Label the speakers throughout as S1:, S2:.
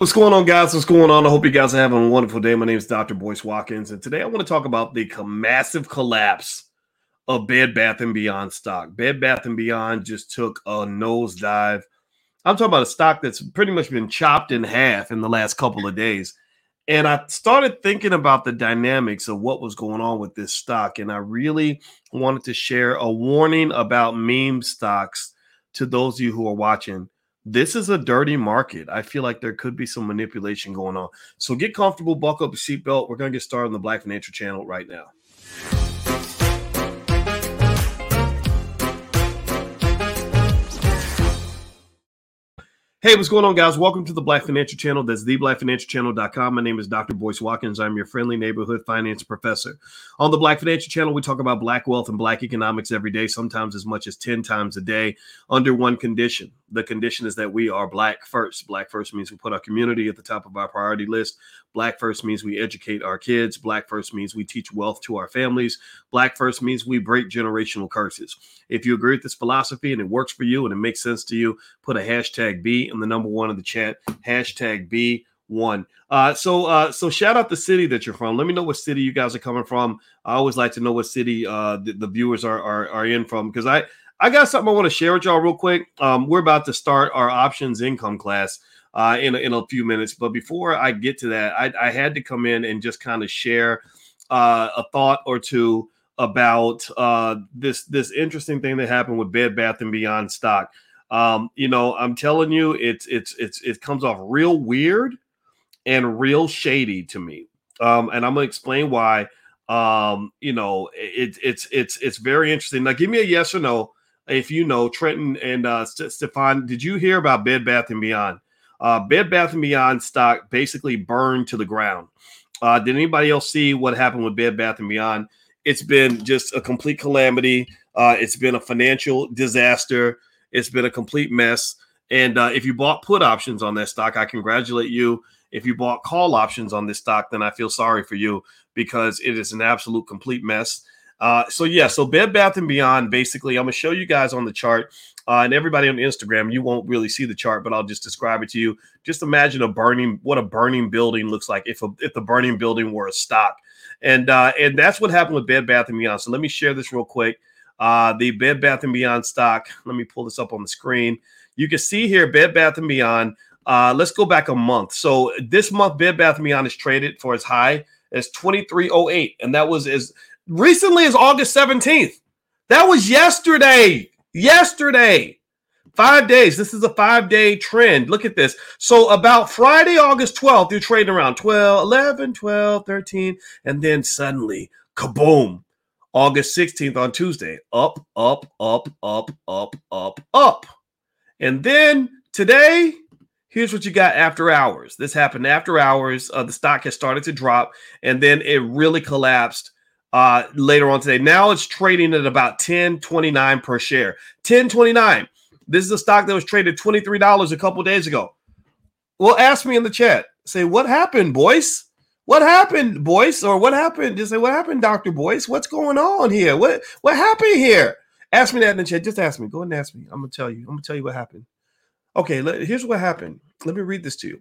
S1: What's going on, guys? What's going on? I hope you guys are having a wonderful day. My name is Dr. Boyce Watkins, and today I want to talk about the massive collapse of Bed Bath and Beyond stock. Bed Bath and Beyond just took a nosedive. I'm talking about a stock that's pretty much been chopped in half in the last couple of days. And I started thinking about the dynamics of what was going on with this stock, and I really wanted to share a warning about meme stocks to those of you who are watching this is a dirty market. I feel like there could be some manipulation going on. So get comfortable, buckle up your seatbelt. We're going to get started on the Black Financial Channel right now. Hey, what's going on, guys? Welcome to the Black Financial Channel. That's theblackfinancialchannel.com. My name is Dr. Boyce Watkins. I'm your friendly neighborhood finance professor. On the Black Financial Channel, we talk about black wealth and black economics every day, sometimes as much as 10 times a day, under one condition. The condition is that we are black first. Black first means we put our community at the top of our priority list. Black first means we educate our kids. Black first means we teach wealth to our families. Black first means we break generational curses. If you agree with this philosophy and it works for you and it makes sense to you, put a hashtag B in the number one in the chat. Hashtag B one. Uh, so uh, so shout out the city that you're from. Let me know what city you guys are coming from. I always like to know what city uh, the, the viewers are, are are in from because I I got something I want to share with y'all real quick. Um, we're about to start our options income class uh, in in a few minutes, but before I get to that, I, I had to come in and just kind of share uh, a thought or two about uh, this this interesting thing that happened with Bed Bath and Beyond stock. Um, you know, I'm telling you, it's it's it's it comes off real weird and real shady to me. Um, and I'm gonna explain why. Um, you know, it, it's it's it's very interesting. Now, give me a yes or no if you know Trenton and uh, Stefan. Did you hear about Bed Bath and Beyond? Uh, Bed Bath and Beyond stock basically burned to the ground. Uh, did anybody else see what happened with Bed Bath and Beyond? It's been just a complete calamity. Uh, it's been a financial disaster. It's been a complete mess. And uh, if you bought put options on that stock, I congratulate you. If you bought call options on this stock, then I feel sorry for you because it is an absolute complete mess. Uh, so yeah, so Bed Bath and Beyond. Basically, I'm gonna show you guys on the chart, uh, and everybody on Instagram. You won't really see the chart, but I'll just describe it to you. Just imagine a burning, what a burning building looks like if a, if the burning building were a stock, and uh, and that's what happened with Bed Bath and Beyond. So let me share this real quick. Uh, the Bed Bath and Beyond stock. Let me pull this up on the screen. You can see here Bed Bath and Beyond. Uh, let's go back a month. So this month, Bed Bath Beyond is traded for as high as 2308, and that was as recently as August 17th. That was yesterday. Yesterday. Five days. This is a five day trend. Look at this. So, about Friday, August 12th, you're trading around 12, 11, 12, 13, and then suddenly, kaboom, August 16th on Tuesday. Up, up, up, up, up, up, up. And then today, here's what you got after hours. This happened after hours. Uh, the stock has started to drop, and then it really collapsed uh, later on today. Now it's trading at about 10.29 per share. 10.29. This is a stock that was traded $23 a couple days ago. Well, ask me in the chat. Say, what happened, boys? What happened, Boyce? Or what happened? Just say, what happened, Dr. Boyce? What's going on here? What what happened here? Ask me that in the chat. Just ask me. Go ahead and ask me. I'm gonna tell you. I'm gonna tell you what happened. Okay, let, here's what happened. Let me read this to you.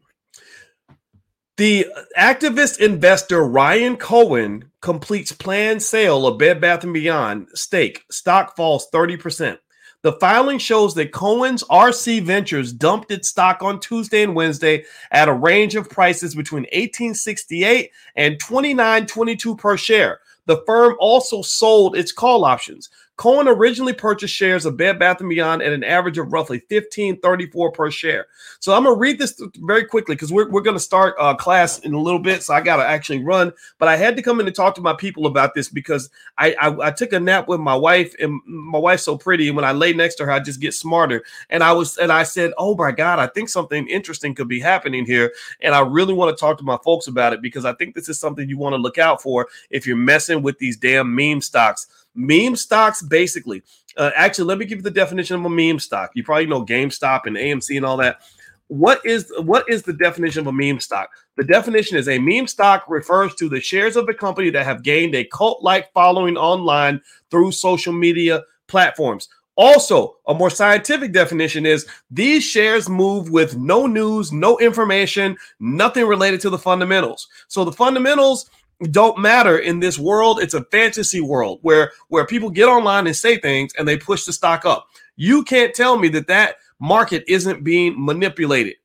S1: The uh, activist investor Ryan Cohen completes planned sale of Bed Bath & Beyond stake. Stock falls 30%. The filing shows that Cohen's RC Ventures dumped its stock on Tuesday and Wednesday at a range of prices between 1868 and 2922 per share. The firm also sold its call options. Cohen originally purchased shares of Bed Bath & Beyond at an average of roughly 15.34 per share. So I'm going to read this very quickly because we're, we're going to start uh, class in a little bit. So I got to actually run. But I had to come in and talk to my people about this because I, I, I took a nap with my wife and my wife's so pretty. And when I lay next to her, I just get smarter. And I was and I said, oh my God, I think something interesting could be happening here. And I really want to talk to my folks about it because I think this is something you want to look out for if you're messing with these damn meme stocks Meme stocks, basically, uh, actually, let me give you the definition of a meme stock. You probably know GameStop and AMC and all that. What is what is the definition of a meme stock? The definition is a meme stock refers to the shares of a company that have gained a cult-like following online through social media platforms. Also, a more scientific definition is these shares move with no news, no information, nothing related to the fundamentals. So the fundamentals don't matter in this world. It's a fantasy world where where people get online and say things and they push the stock up. You can't tell me that that market isn't being manipulated.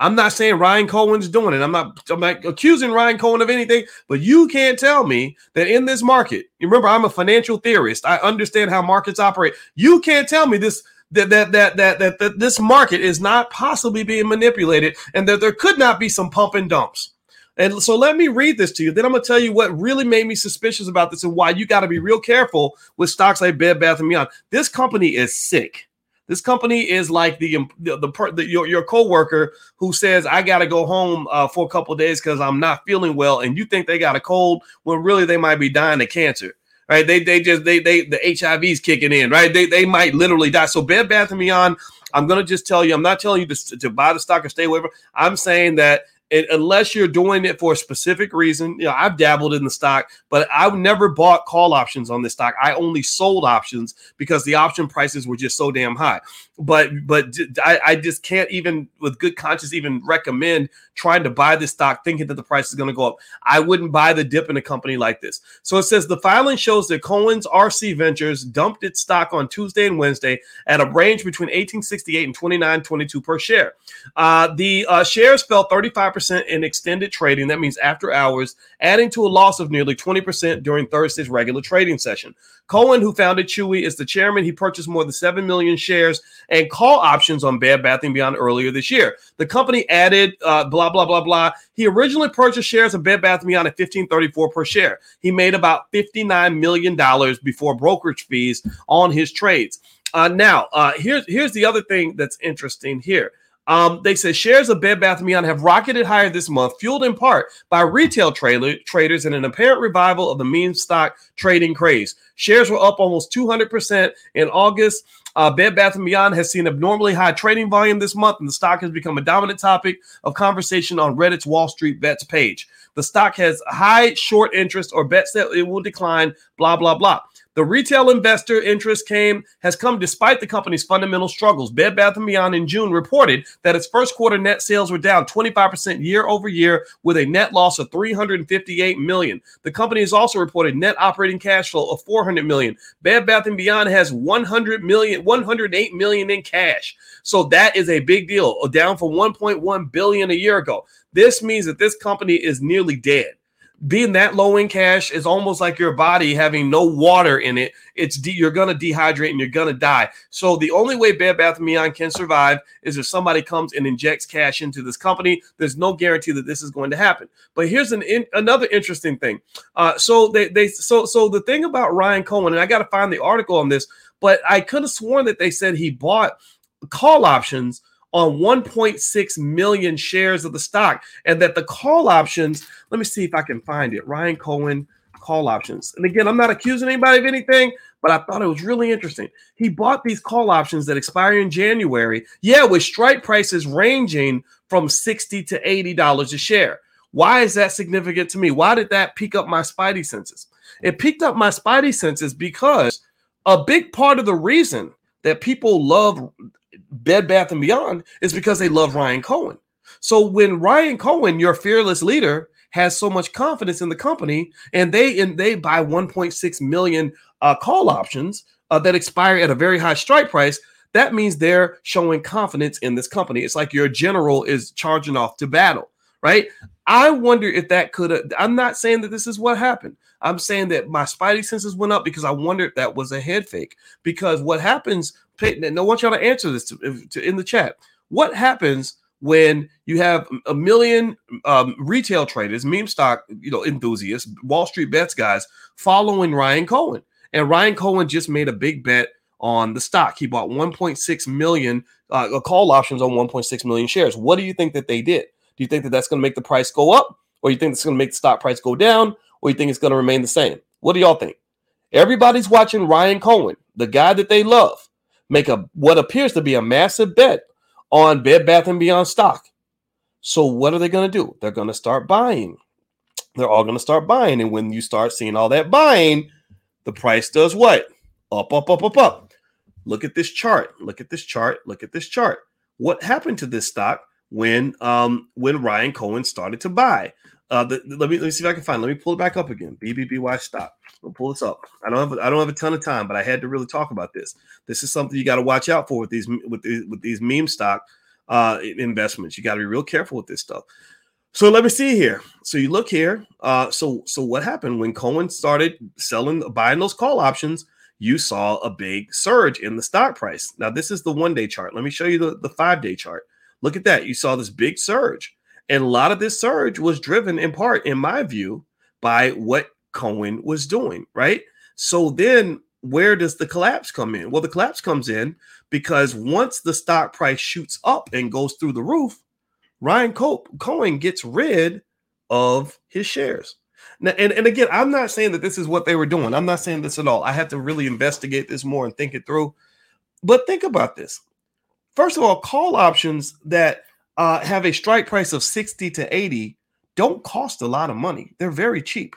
S1: I'm not saying Ryan Cohen's doing it. I'm not, I'm not accusing Ryan Cohen of anything, but you can't tell me that in this market, remember, I'm a financial theorist. I understand how markets operate. You can't tell me this that that that that that, that this market is not possibly being manipulated and that there could not be some pump and dumps. And so let me read this to you. Then I'm gonna tell you what really made me suspicious about this and why you got to be real careful with stocks like Bed Bath and Beyond. This company is sick. This company is like the the, the, the your your coworker who says I got to go home uh, for a couple days because I'm not feeling well, and you think they got a cold when really they might be dying of cancer. Right? They they just they they the HIV's kicking in. Right? They they might literally die. So Bed Bath and Beyond. I'm gonna just tell you. I'm not telling you to, to buy the stock or stay away from. I'm saying that it, unless you're doing it for a specific reason. You know, I've dabbled in the stock, but I've never bought call options on this stock. I only sold options because the option prices were just so damn high. But but I, I just can't even with good conscience even recommend trying to buy this stock thinking that the price is going to go up. I wouldn't buy the dip in a company like this. So it says the filing shows that Cohen's RC Ventures dumped its stock on Tuesday and Wednesday at a range between 1868 and 2922 per share. Uh, the uh, shares fell 35% in extended trading. That means after hours, adding to a loss of nearly 20% during Thursday's regular trading session. Cohen, who founded Chewy, is the chairman. He purchased more than 7 million shares and call options on Bed Bath & Beyond earlier this year. The company added uh, blah, blah, blah, blah. He originally purchased shares of Bed Bath & Beyond at 1534 per share. He made about $59 million before brokerage fees on his trades. Uh, now, uh, here's, here's the other thing that's interesting here. Um, they said shares of Bed Bath & Beyond have rocketed higher this month, fueled in part by retail trailer, traders and an apparent revival of the meme stock trading craze. Shares were up almost 200% in August. Uh, Bed Bath & Beyond has seen abnormally high trading volume this month, and the stock has become a dominant topic of conversation on Reddit's Wall Street Bets page. The stock has high short interest or bets that it will decline, blah, blah, blah. The retail investor interest came has come despite the company's fundamental struggles. Bed Bath & Beyond in June reported that its first quarter net sales were down 25% year over year with a net loss of 358 million. The company has also reported net operating cash flow of 400 million. Bed Bath & Beyond has 100 million 108 million in cash. So that is a big deal, down from 1.1 billion a year ago. This means that this company is nearly dead being that low in cash is almost like your body having no water in it. It's de- you're gonna dehydrate and you're gonna die. So the only way Bed Bath and Beyond can survive is if somebody comes and injects cash into this company. There's no guarantee that this is going to happen. But here's an in- another interesting thing. Uh, so they they so so the thing about Ryan Cohen, and I got to find the article on this, but I could have sworn that they said he bought call options on 1.6 million shares of the stock, and that the call options. Let me see if I can find it. Ryan Cohen call options. And again, I'm not accusing anybody of anything, but I thought it was really interesting. He bought these call options that expire in January. Yeah, with strike prices ranging from 60 to 80 dollars a share. Why is that significant to me? Why did that pick up my spidey senses? It picked up my spidey senses because a big part of the reason that people love Bed Bath and Beyond is because they love Ryan Cohen. So when Ryan Cohen, your fearless leader, has so much confidence in the company, and they and they buy 1.6 million uh, call options uh, that expire at a very high strike price, that means they're showing confidence in this company. It's like your general is charging off to battle, right? I wonder if that could have. I'm not saying that this is what happened. I'm saying that my spidey senses went up because I wondered that was a head fake. Because what happens and I want y'all to answer this to, to, in the chat. What happens when you have a million um, retail traders, meme stock, you know, enthusiasts, Wall Street bets guys following Ryan Cohen? And Ryan Cohen just made a big bet on the stock. He bought 1.6 million uh, call options on 1.6 million shares. What do you think that they did? Do you think that that's going to make the price go up, or you think it's going to make the stock price go down, or you think it's going to remain the same? What do y'all think? Everybody's watching Ryan Cohen, the guy that they love make a what appears to be a massive bet on Bed Bath and Beyond stock. So what are they going to do? They're going to start buying. They're all going to start buying, and when you start seeing all that buying, the price does what? Up, up, up, up, up. look at this chart. Look at this chart. Look at this chart. What happened to this stock when um when Ryan Cohen started to buy? Uh, the, let me let me see if I can find. Let me pull it back up again. BBBY stock. I'll pull this up. I don't have I don't have a ton of time, but I had to really talk about this. This is something you got to watch out for with these with these, with these meme stock uh, investments. You got to be real careful with this stuff. So let me see here. So you look here. Uh, so so what happened when Cohen started selling buying those call options? You saw a big surge in the stock price. Now this is the one day chart. Let me show you the, the five day chart. Look at that. You saw this big surge. And a lot of this surge was driven in part, in my view, by what Cohen was doing, right? So then where does the collapse come in? Well, the collapse comes in because once the stock price shoots up and goes through the roof, Ryan Cope, Cohen gets rid of his shares. Now, and, and again, I'm not saying that this is what they were doing. I'm not saying this at all. I have to really investigate this more and think it through. But think about this. First of all, call options that uh, have a strike price of 60 to 80 don't cost a lot of money. They're very cheap.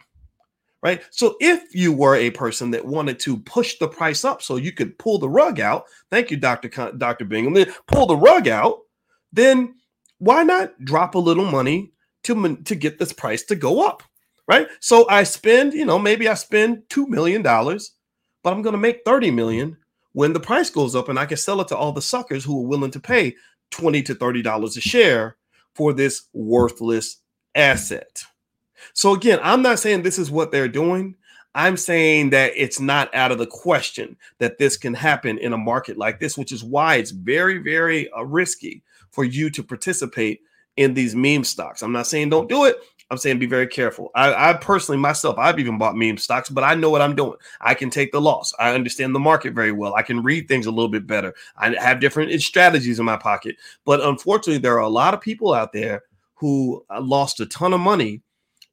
S1: Right. So if you were a person that wanted to push the price up so you could pull the rug out, thank you, Dr. Con- Dr. Bingham, pull the rug out, then why not drop a little money to, to get this price to go up? Right. So I spend, you know, maybe I spend $2 million, but I'm going to make 30 million when the price goes up and I can sell it to all the suckers who are willing to pay 20 to 30 dollars a share for this worthless asset. So again, I'm not saying this is what they're doing. I'm saying that it's not out of the question that this can happen in a market like this, which is why it's very, very uh, risky for you to participate in these meme stocks. I'm not saying don't do it. I'm saying be very careful. I, I, personally myself, I've even bought meme stocks, but I know what I'm doing. I can take the loss. I understand the market very well. I can read things a little bit better. I have different strategies in my pocket. But unfortunately, there are a lot of people out there who uh, lost a ton of money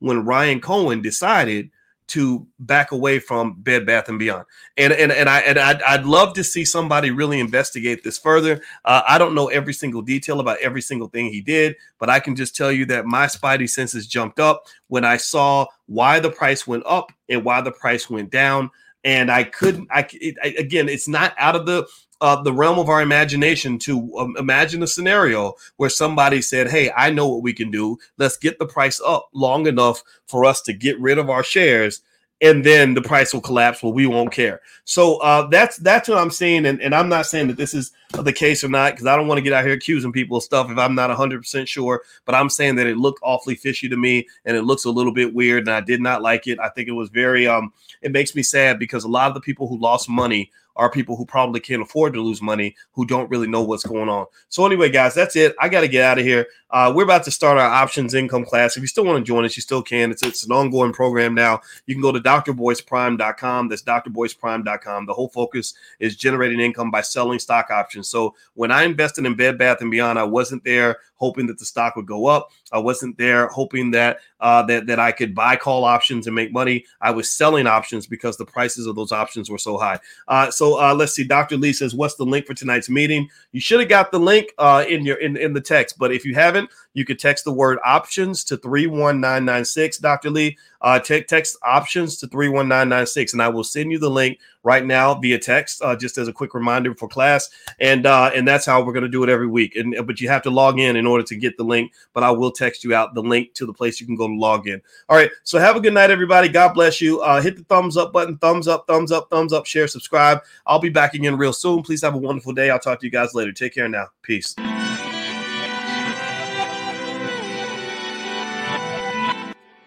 S1: when Ryan Cohen decided to back away from Bed Bath and Beyond. And and and I and I'd, I'd love to see somebody really investigate this further. Uh, I don't know every single detail about every single thing he did, but I can just tell you that my spidey senses jumped up when I saw why the price went up and why the price went down. And I couldn't. I, it, I again, it's not out of the uh, the realm of our imagination to um, imagine a scenario where somebody said, Hey, I know what we can do. Let's get the price up long enough for us to get rid of our shares. And then the price will collapse. Well, we won't care. So uh, that's that's what I'm saying, and, and I'm not saying that this is the case or not because I don't want to get out here accusing people of stuff if I'm not 100 percent sure. But I'm saying that it looked awfully fishy to me, and it looks a little bit weird, and I did not like it. I think it was very um, it makes me sad because a lot of the people who lost money are people who probably can't afford to lose money who don't really know what's going on. So anyway, guys, that's it. I got to get out of here. Uh, we're about to start our options income class. If you still want to join us, you still can. It's, it's an ongoing program now. You can go to drboyceprime.com. That's drboyceprime.com. The whole focus is generating income by selling stock options. So when I invested in Bed Bath and Beyond, I wasn't there hoping that the stock would go up. I wasn't there hoping that uh, that that I could buy call options and make money. I was selling options because the prices of those options were so high. Uh, so uh, let's see. Dr. Lee says, "What's the link for tonight's meeting?" You should have got the link uh, in your in, in the text, but if you haven't, you could text the word options to 31996, Dr. Lee. Uh, te- text options to 31996, and I will send you the link right now via text, uh, just as a quick reminder for class. And uh, and that's how we're going to do it every week. And but you have to log in in order to get the link. But I will text you out the link to the place you can go to log in. All right. So have a good night, everybody. God bless you. Uh, hit the thumbs up button, thumbs up, thumbs up, thumbs up, share, subscribe. I'll be back again real soon. Please have a wonderful day. I'll talk to you guys later. Take care now. Peace.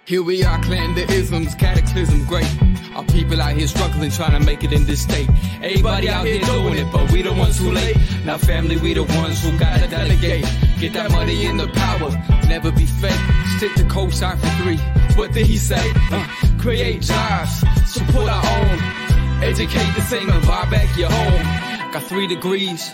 S2: Here we are, clan the isms, cataclysm, great. Our people out here struggling, trying to make it in this state. Everybody out here doing it, but we the ones who late. Now, family, we the ones who gotta delegate. Get that money in the power, never be fake. Stick to cosign for three. What did he say? Uh, create jobs, support our own. Educate the same and buy back your home. Got three degrees,